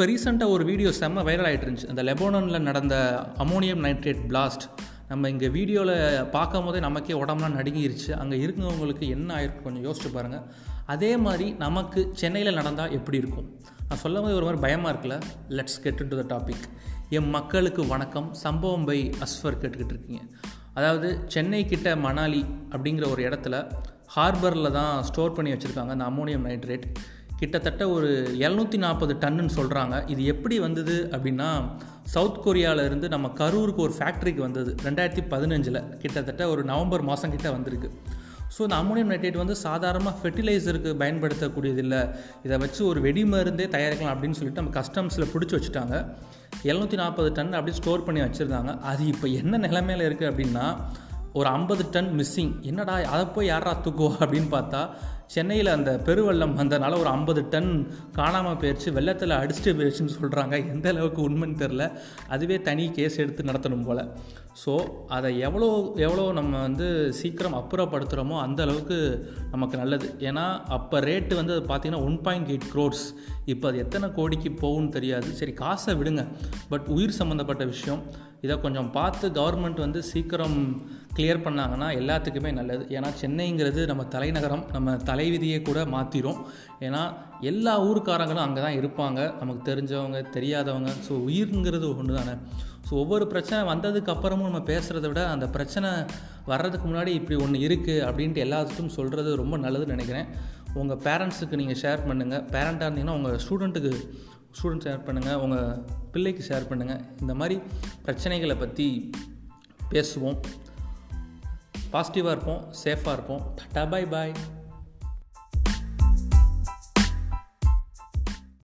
இப்போ ரீசெண்டாக ஒரு வீடியோ செம்ம வைரல் ஆகிட்டு இருந்துச்சு. அந்த லெபோனனில் நடந்த அமோனியம் நைட்ரேட் பிளாஸ்ட் நம்ம இங்கே வீடியோவில் பார்க்கும் போதே நமக்கே உடம்புலாம் நடுங்கிருச்சு. அங்கே இருக்கிறவங்களுக்கு என்ன ஆயிருக்கு கொஞ்சம் யோசிச்சு பாருங்கள் அதே மாதிரி நமக்கு சென்னையில் நடந்தால் எப்படி இருக்கும்? நான் சொல்லும் போது ஒரு மாதிரி பயமாக இருக்குல்ல? Let's get to the topic என் மக்களுக்கு வணக்கம். சம்பவம் பை அஸ்வர் கேட்டுக்கிட்டு இருக்கீங்க. அதாவது சென்னை கிட்ட மணாலி அப்படிங்கிற ஒரு இடத்துல ஹார்பரில் தான் ஸ்டோர் பண்ணி வச்சுருக்காங்க அந்த அமோனியம் நைட்ரேட். கிட்டத்தட்ட ஒரு எழுநூற்றி நாற்பது டன்னுன்னு சொல்கிறாங்க இது எப்படி வந்தது அப்படின்னா சவுத் கொரியாவிலேருந்து நம்ம கரூருக்கு ஒரு ஃபேக்ட்ரிக்கு வந்தது ரெண்டாயிரத்தி பதினஞ்சில். கிட்டத்தட்ட ஒரு நவம்பர் மாதம் கிட்டே வந்திருக்கு. ஸோ இந்த அமோனியம் நைட்ரேட் வந்து சாதாரணமாக ஃபெர்டிலைசருக்கு பயன்படுத்தக்கூடியது இல்லை இதை வச்சு ஒரு வெடி மருந்தே தயாரிக்கலாம் அப்படின்னு சொல்லிட்டு நம்ம கஸ்டம்ஸில் பிடிச்சி வச்சுட்டாங்க. எழுநூற்றி நாற்பது டன் அப்படி ஸ்டோர் பண்ணி வச்சுருந்தாங்க. அது இப்போ என்ன நிலைமையில் இருக்குது அப்படின்னா ஒரு ஐம்பது டன் மிஸ்ஸிங் என்னடா அதை போய் யாரா தூக்குவா அப்படின்னு பார்த்தா சென்னையில் அந்த பெருவெள்ளம் வந்தனால ஒரு ஐம்பது டன் காணாமல் போயிடுச்சு வெள்ளத்தில் அடிச்சுட்டு போயிடுச்சுன்னு சொல்கிறாங்க எந்த அளவுக்கு உண்மைன்னு தெரில அதுவே தனி கேஸ் எடுத்து நடத்தணும் போல். ஸோ அதை எவ்வளோ எவ்வளோ நம்ம வந்து சீக்கிரம் அப்புறப்படுத்துகிறோமோ அந்த அளவுக்கு நமக்கு நல்லது. ஏன்னா அப்போ ரேட்டு வந்து அது பார்த்திங்கன்னா ஒன் பாயிண்ட் எயிட் க்ரோர்ஸ் இப்போ அது எத்தனை கோடிக்கு போகும்னு தெரியாது. சரி காசை விடுங்க. பட் உயிர் சம்மந்தப்பட்ட விஷயம். இதை கொஞ்சம் பார்த்து கவர்மெண்ட் வந்து சீக்கிரம் கிளியர் பண்ணாங்கன்னா எல்லாத்துக்குமே நல்லது. ஏன்னா சென்னைங்கிறது நம்ம தலைநகரம் நம்ம தலை தலைவிதியை கூட மாற்றிடும் ஏன்னா எல்லா ஊருக்காரங்களும் அங்கே தான் இருப்பாங்க. நமக்கு தெரிஞ்சவங்க தெரியாதவங்க. ஸோ உயிர்ங்கிறது ஒன்று தானே ஸோ ஒவ்வொரு பிரச்சனை வந்ததுக்கு அப்புறமும் நம்ம பேசுகிறத விட அந்த பிரச்சனை வர்றதுக்கு முன்னாடி இப்படி ஒன்று இருக்குது அப்படின்ட்டு எல்லாத்துக்கும் சொல்கிறது ரொம்ப நல்லதுன்னு நினைக்கிறேன். உங்கள் பேரண்ட்ஸுக்கு நீங்கள் ஷேர் பண்ணுங்கள் பேரண்ட்டாக இருந்தீங்கன்னா உங்கள் ஸ்டூடெண்ட்டுக்கு ஸ்டூடெண்ட் ஷேர் பண்ணுங்கள் உங்கள் பிள்ளைக்கு ஷேர் பண்ணுங்கள் இந்த மாதிரி பிரச்சனைகளை பற்றி பேசுவோம். பாசிட்டிவாக இருப்போம். சேஃபாக இருப்போம். Tata bye bye.